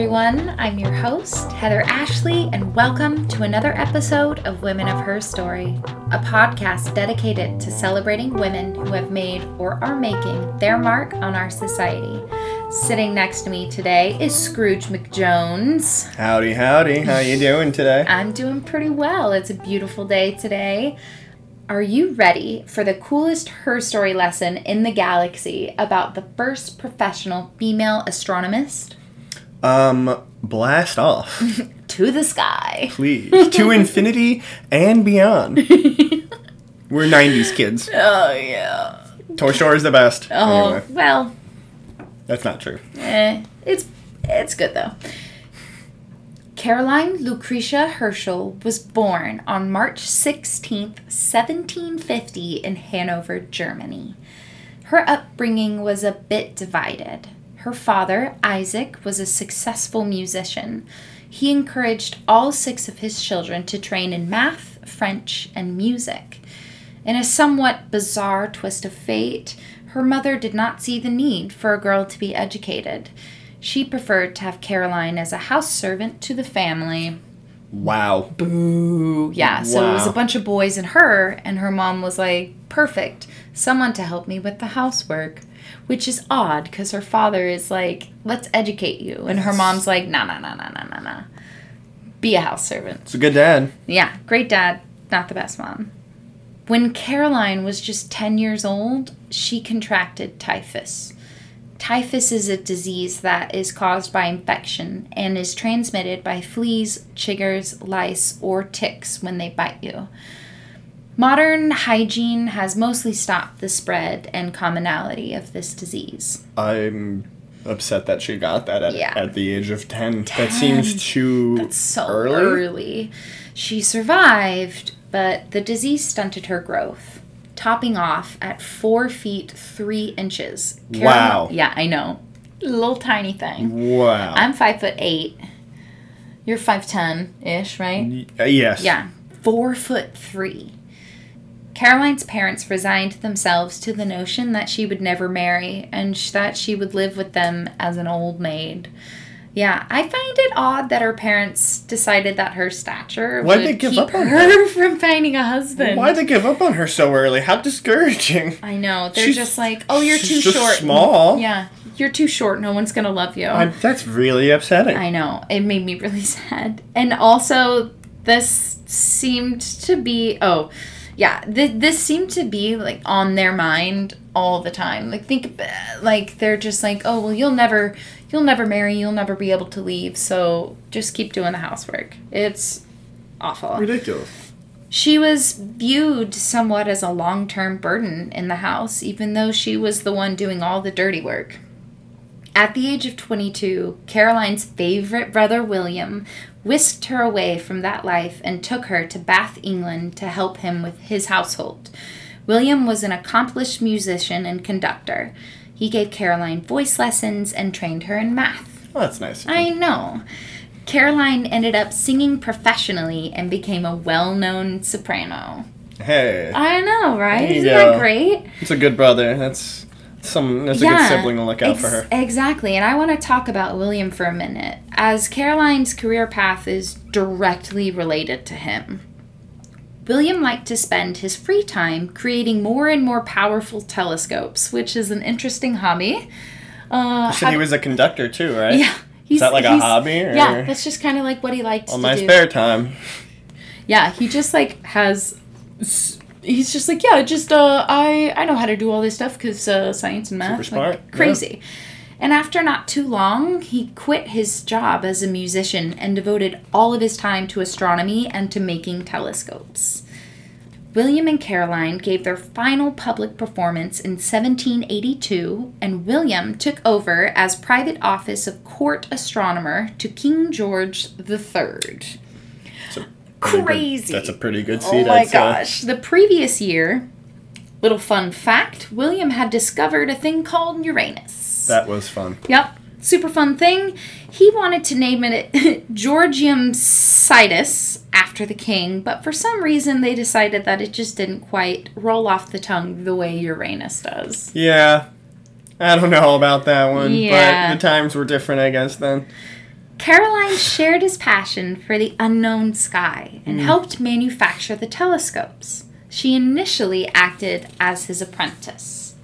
everyone. I'm your host, Heather Ashley, and welcome to another episode of Women of Her Story, a podcast dedicated to celebrating women who have made or are making their mark on our society. Sitting next to me today is Scrooge McJones. Howdy, howdy. How you doing today? I'm doing pretty well. It's a beautiful day today. Are you ready for the coolest Her Story lesson in the galaxy about the first professional female astronomist? Um, blast off, To the sky. please. to infinity and beyond. We're 90s kids. Oh, yeah. Toy Story is the best. Oh, Anyway, well, that's not true. eh, it's it's good though. Caroline Lucretia Herschel was born on March 16th, 1750 in Hanover, Germany. Her upbringing was a bit divided. Her father, Isaac, was a successful musician. He encouraged all six of his children to train in math, French, and music. In a somewhat bizarre twist of fate, her mother did not see the need for a girl to be educated. She preferred to have Caroline as a house servant to the family. Wow. Boo. Yeah, so it was a bunch of boys and her, and her mom was like, perfect, someone to help me with the housework. Which is odd because her father is like, let's educate you. And her mom's like, nah, nah, nah, nah, nah, nah, nah. Be a house servant. It's a good dad. Yeah, great dad, not the best mom. When Caroline was just 10 years old, she contracted typhus. Typhus is a disease that is caused by infection and is transmitted by fleas, chiggers, lice, or ticks when they bite you. Modern hygiene has mostly stopped the spread and commonality of this disease. I'm upset that she got that at, Yeah. at the age of 10. 10. That seems too That's so early. early. She survived, but the disease stunted her growth, topping off at four feet three inches. Wow. Yeah, I know. Little tiny thing. Wow. I'm five foot eight. You're five ten ish, right? Y- uh, yes. Yeah, four foot three. Caroline's parents resigned themselves to the notion that she would never marry and sh- that she would live with them as an old maid. Yeah, I find it odd that her parents decided that her stature Why'd would they give keep up on her from finding a husband. Why'd they give up on her so early? How discouraging. I know they're She's- just like, oh, you're too short. small. Yeah, you're too short. No one's gonna love you. I'm, that's really upsetting. I know. It made me really sad. And also, this seemed to be. Oh, yeah. Th- this seemed to be like on their mind all the time. Like think, like they're just like, oh well, you'll never, you'll never marry, you'll never be able to leave. So just keep doing the housework. It's awful. Ridiculous. She was viewed somewhat as a long term burden in the house, even though she was the one doing all the dirty work. At the age of 22, Caroline's favorite brother, William, whisked her away from that life and took her to Bath, England to help him with his household. William was an accomplished musician and conductor. He gave Caroline voice lessons and trained her in math. Oh, that's nice. I know. Caroline ended up singing professionally and became a well known soprano. hey. I know, right? Isn't go. that great? It's a good brother. That's some. That's a good sibling to look out for her. Exactly. And I want to talk about William for a minute, as Caroline's career path is directly related to him. William liked to spend his free time creating more and more powerful telescopes, which is an interesting hobby. Uh, he was a conductor too, right? yeah. He's, Is that like a hobby? Or Yeah, that's just kind of like what he liked on my do. spare time. Yeah, he just like has. s- He's just like yeah, just uh, I I know how to do all this stuff because uh, science and math, like, smart, yeah. crazy. And after not too long, he quit his job as a musician and devoted all of his time to astronomy and to making telescopes. William and Caroline gave their final public performance in 1782, and William took over as private office of court astronomer to King George III. So pretty good- Crazy. that's a pretty good Oh my I'd say. gosh. The previous year, little fun fact William had discovered a thing called Uranus. That was fun. Yep. Super fun thing. He wanted to name it Georgium Sidus after the king, but for some reason they decided that it just didn't quite roll off the tongue the way Uranus does. Yeah. I don't know about that one, Yeah. but the times were different, I guess, then. Caroline shared his passion for the unknown sky and mm. helped manufacture the telescopes. She initially acted as his apprentice,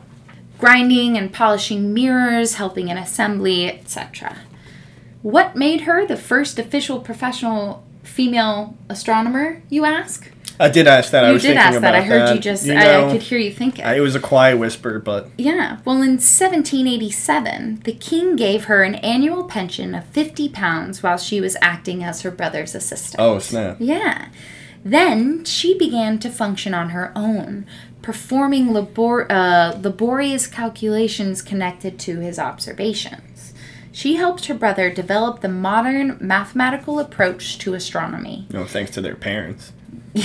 grinding and polishing mirrors, helping in assembly, etc. What made her the first official professional female astronomer, you ask? I did ask that. I you was did thinking ask that. I heard you just, You I, I could hear you think it. It was a quiet whisper, but Yeah, well, in 1787, the king gave her an annual pension of 50 pounds while she was acting as her brother's assistant. oh snap! Yeah. Then she began to function on her own, performing labor- uh, laborious calculations connected to his observations. She helped her brother develop the modern mathematical approach to astronomy. No, thanks to their parents.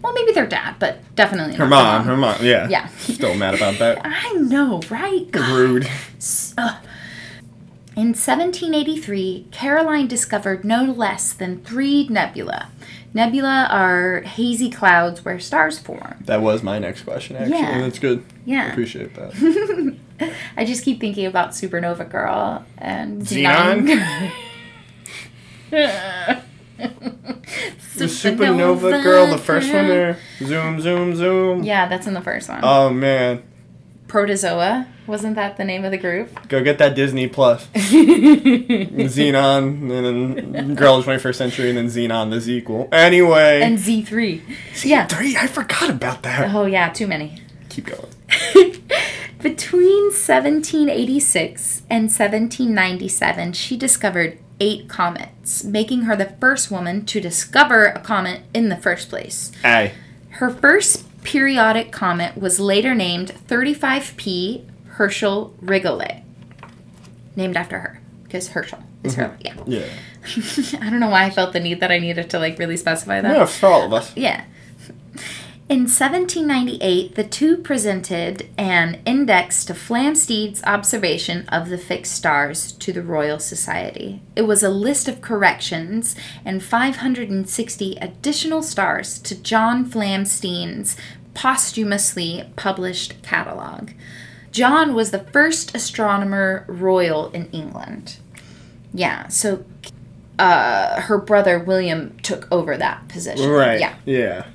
Well, maybe their dad, but definitely not Her not mom, her mom. Yeah. Yeah. Still mad about that. I know, right? God. Rude. Uh. In 1783, Caroline discovered no less than three nebula. Nebula are hazy clouds where stars form. That was my next question. Actually, Yeah. that's good. Yeah. appreciate that. I just keep thinking about Supernova Girl and Zenon? Zenon. The Supernova Girl, the first one there. Zoom, zoom, zoom. Yeah, that's in the first one. Oh man, Protozoa. Wasn't that the name of the group? go get that Disney Plus. Zenon, and then Girl of the 21st Century, and then Zenon the sequel. Anyway. And Z3. Yeah. Three, I forgot about that. Oh, yeah, too many. Keep going. Between 1786 and 1797, she discovered eight comets, making her the first woman to discover a comet in the first place. Aye. Her first periodic comet was later named 35P Herschel Rigollet, named after her because Herschel is mm-hmm. her. Yeah. Yeah. I don't know why I felt the need that I needed to like really specify that. Yeah, for all of us. Yeah. In 1798, the two presented an index to Flamsteed's observation of the fixed stars to the Royal Society. It was a list of corrections and 560 additional stars to John Flamsteed's posthumously published catalog. John was the first astronomer royal in England. Yeah, so uh, her brother William took over that position. Right. Yeah. Yeah.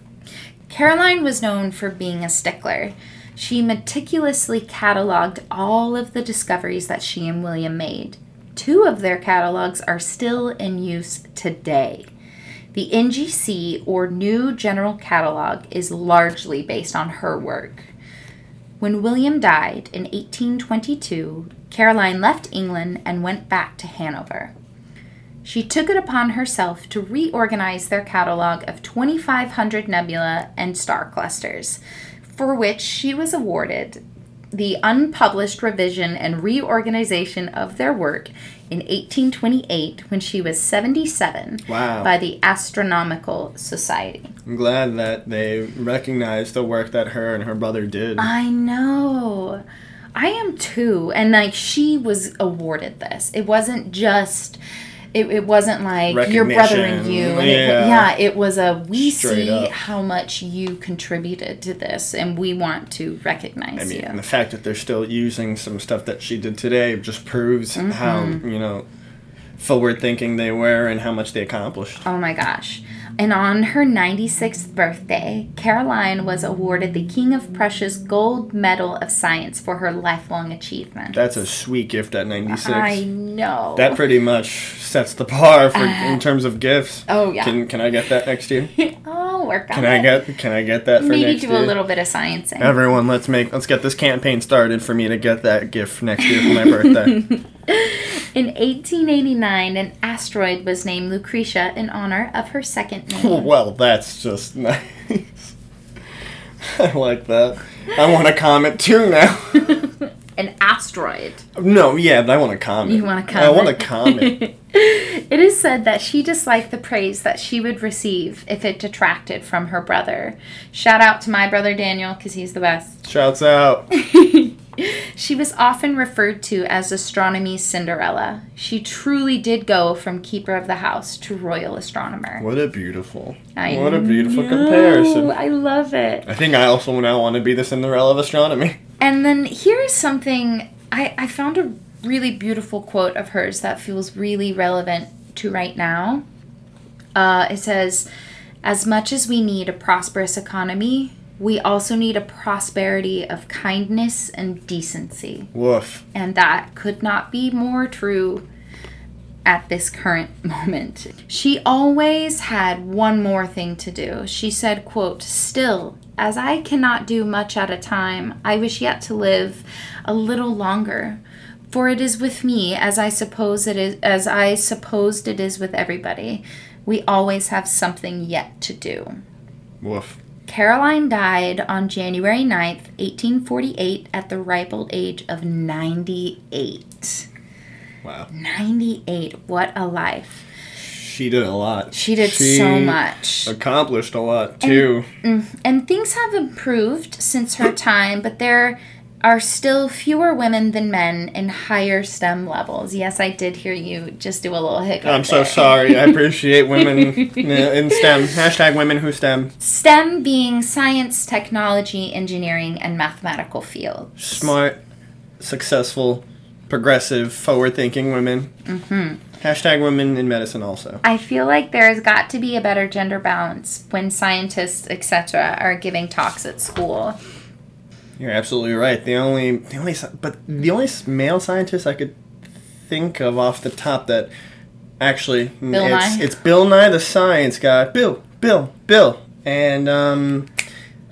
Caroline was known for being a stickler. She meticulously cataloged all of the discoveries that she and William made. Two of their catalogs are still in use today. The NGC, or New General Catalog, is largely based on her work. When William died in 1822, Caroline left England and went back to Hanover. She took it upon herself to reorganize their catalog of 2,500 nebula and star clusters, for which she was awarded the unpublished revision and reorganization of their work in 1828 when she was 77 Wow. by the Astronomical Society. I'm glad that they recognized the work that her and her brother did. I know. I am too. And like she was awarded this. It wasn't just it, it wasn't like your brother and you and it, yeah yeah. it was a we Straight see up. how much you contributed to this and we want to recognize I mean, you and the fact that they're still using some stuff that she did today just proves how, Mm-hmm. you know, forward thinking they were and how much they accomplished. Oh my gosh. And on her 96th birthday, Caroline was awarded the King of Prussia's Gold Medal of Science for her lifelong achievement. That's a sweet gift at 96. I know. That pretty much sets the bar for in terms of gifts. oh yeah. Can can I get that next year? I'll work on Can it. I get can I get that for Maybe do year? a little bit of sciencing. Everyone, let's make let's get this campaign started for me to get that gift next year for my birthday. In 1889, an asteroid was named Lucretia in honor of her second name. well, that's just nice. I like that. I want a comment too now. An asteroid. no, yeah, but I want a comment. You want a I want a comment. it is said that she disliked the praise that she would receive if it detracted from her brother. Shout out to my brother Daniel because he's the best. Shouts out. She was often referred to as astronomy's Cinderella. She truly did go from keeper of the house to royal astronomer. What a beautiful. I what a beautiful know, comparison. I love it. I think I also now want to be the Cinderella of astronomy. And then here's something I, I found a really beautiful quote of hers that feels really relevant to right now. Uh, it says, As much as we need a prosperous economy, we also need a prosperity of kindness and decency. Woof. And that could not be more true at this current moment. She always had one more thing to do. She said, quote, "Still, as I cannot do much at a time, I wish yet to live a little longer." For it is with me as I suppose it is as I supposed it is with everybody. We always have something yet to do. Woof. Caroline died on January 9th, 1848, at the ripe old age of 98. Wow. 98. What a life. She did a lot. She did so much. Accomplished a lot too. Mm, and things have improved since her time, but there are still fewer women than men in higher STEM levels. Yes, I did hear you just do a little hiccup. I'm so there. sorry. I appreciate women in STEM. Hashtag women who STEM. STEM being science, technology, engineering, and mathematical fields. Smart, successful, progressive, forward-thinking women. Mm-hmm. Hashtag women in medicine also. I feel like there's got to be a better gender balance when scientists, etc., are giving talks at school. You're absolutely right. The only, the only, but the only male scientist I could think of off the top that actually Bill it's, Nye? it's Bill Nye the Science Guy. Bill, Bill, Bill, and um,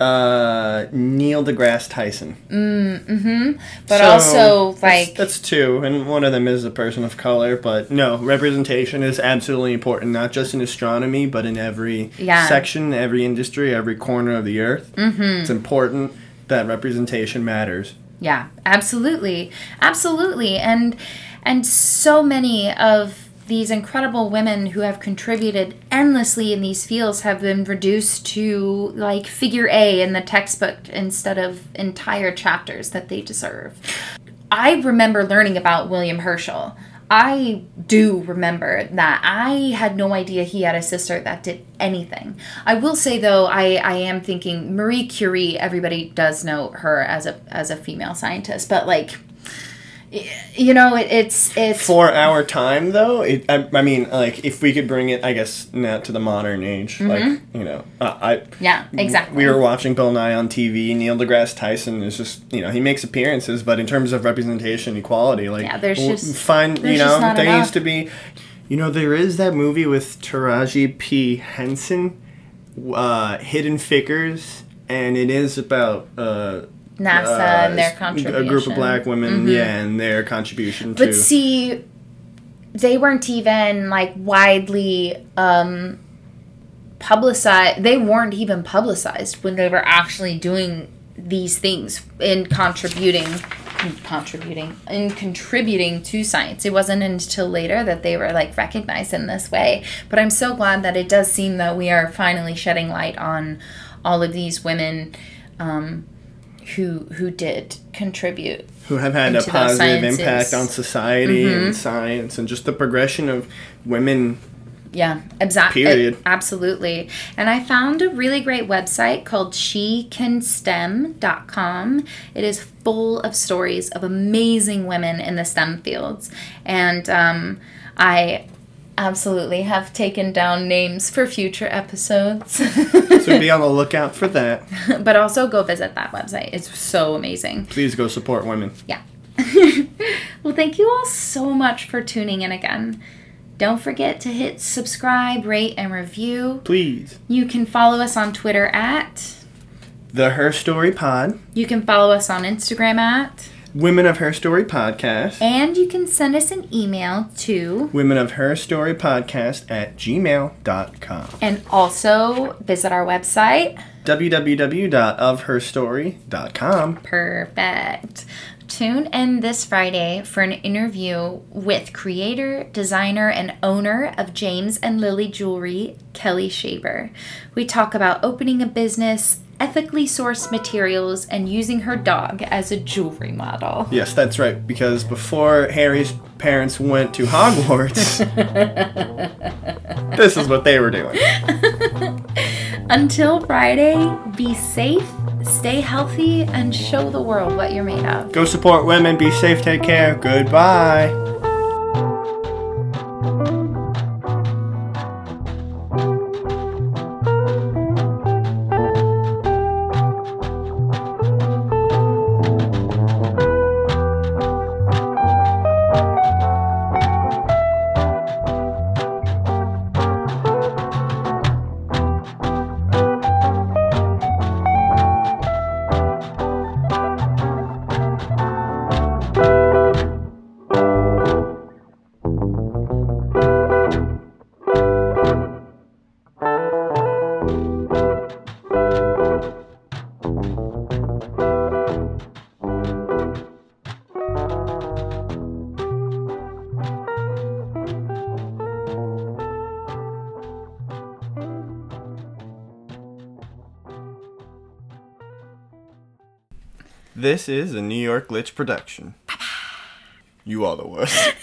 uh, Neil deGrasse Tyson. Mm-hmm. But So, also, that's- like, that's, two, and one of them is a person of color. But no, representation is absolutely important, not just in astronomy, but in every Yeah. section, every industry, every corner of the earth. Mm-hmm. It's important that representation matters. Yeah, absolutely. Absolutely. And and so many of these incredible women who have contributed endlessly in these fields have been reduced to like figure A in the textbook instead of entire chapters that they deserve. I remember learning about William Herschel. I do remember that I had no idea he had a sister that did anything. I will say though, I, I am thinking Marie Curie. Everybody does know her as a as a female scientist, but like, you know, it, it's it's For our time, though, it, I, I mean, like, if we could bring it, I guess, now to the modern age, like, you know, uh, I. yeah, exactly. We were watching Bill Nye on TV. Neil deGrasse Tyson is just, you know, he makes appearances, but in terms of representation, equality, like, Yeah, there's just- find, you know, there enough. needs to be, you know, there is that movie with Taraji P Henson, uh, Hidden Figures, and it is about uh, NASA uh, and their a contribution. Mm-hmm. group of black women, yeah, and their contribution But to. see, they weren't even like widely um, publicized. They weren't even publicized when they were actually doing these things in contributing, contributing, in contributing to science. It wasn't until later that they were like recognized in this way. But I'm so glad that it does seem that we are finally shedding light on all of these women. Um, who who did contribute who have had a positive impact on society Mm-hmm. and science and just the progression of women Yeah, exactly. Period. absolutely. And I found a really great website called shecanstem.com. It is full of stories of amazing women in the STEM fields. And um, I absolutely have taken down names for future episodes. so be on the lookout for that but also go visit that website. It's so amazing. please go support women Yeah. well, thank you all so much for tuning in again. Don't forget to hit subscribe, rate, and review. please You can follow us on Twitter at. the her story pod You can follow us on Instagram at. Women of her story podcast And you can send us an email to. women of her story podcast at gmail.com And also visit our website. www.ofherstory.com Perfect. Tune in this Friday for an interview with creator, designer, and owner of James and Lily Jewelry, Kelly Shaber. We talk about opening a business, ethically sourced materials, and using her dog as a jewelry model. yes that's right because before harry's parents went to hogwarts this is what they were doing Until Friday, be safe stay healthy and show the world what you're made of. Go support women. Be safe. Take care. Goodbye. This is a New York Glitch production. You are the worst.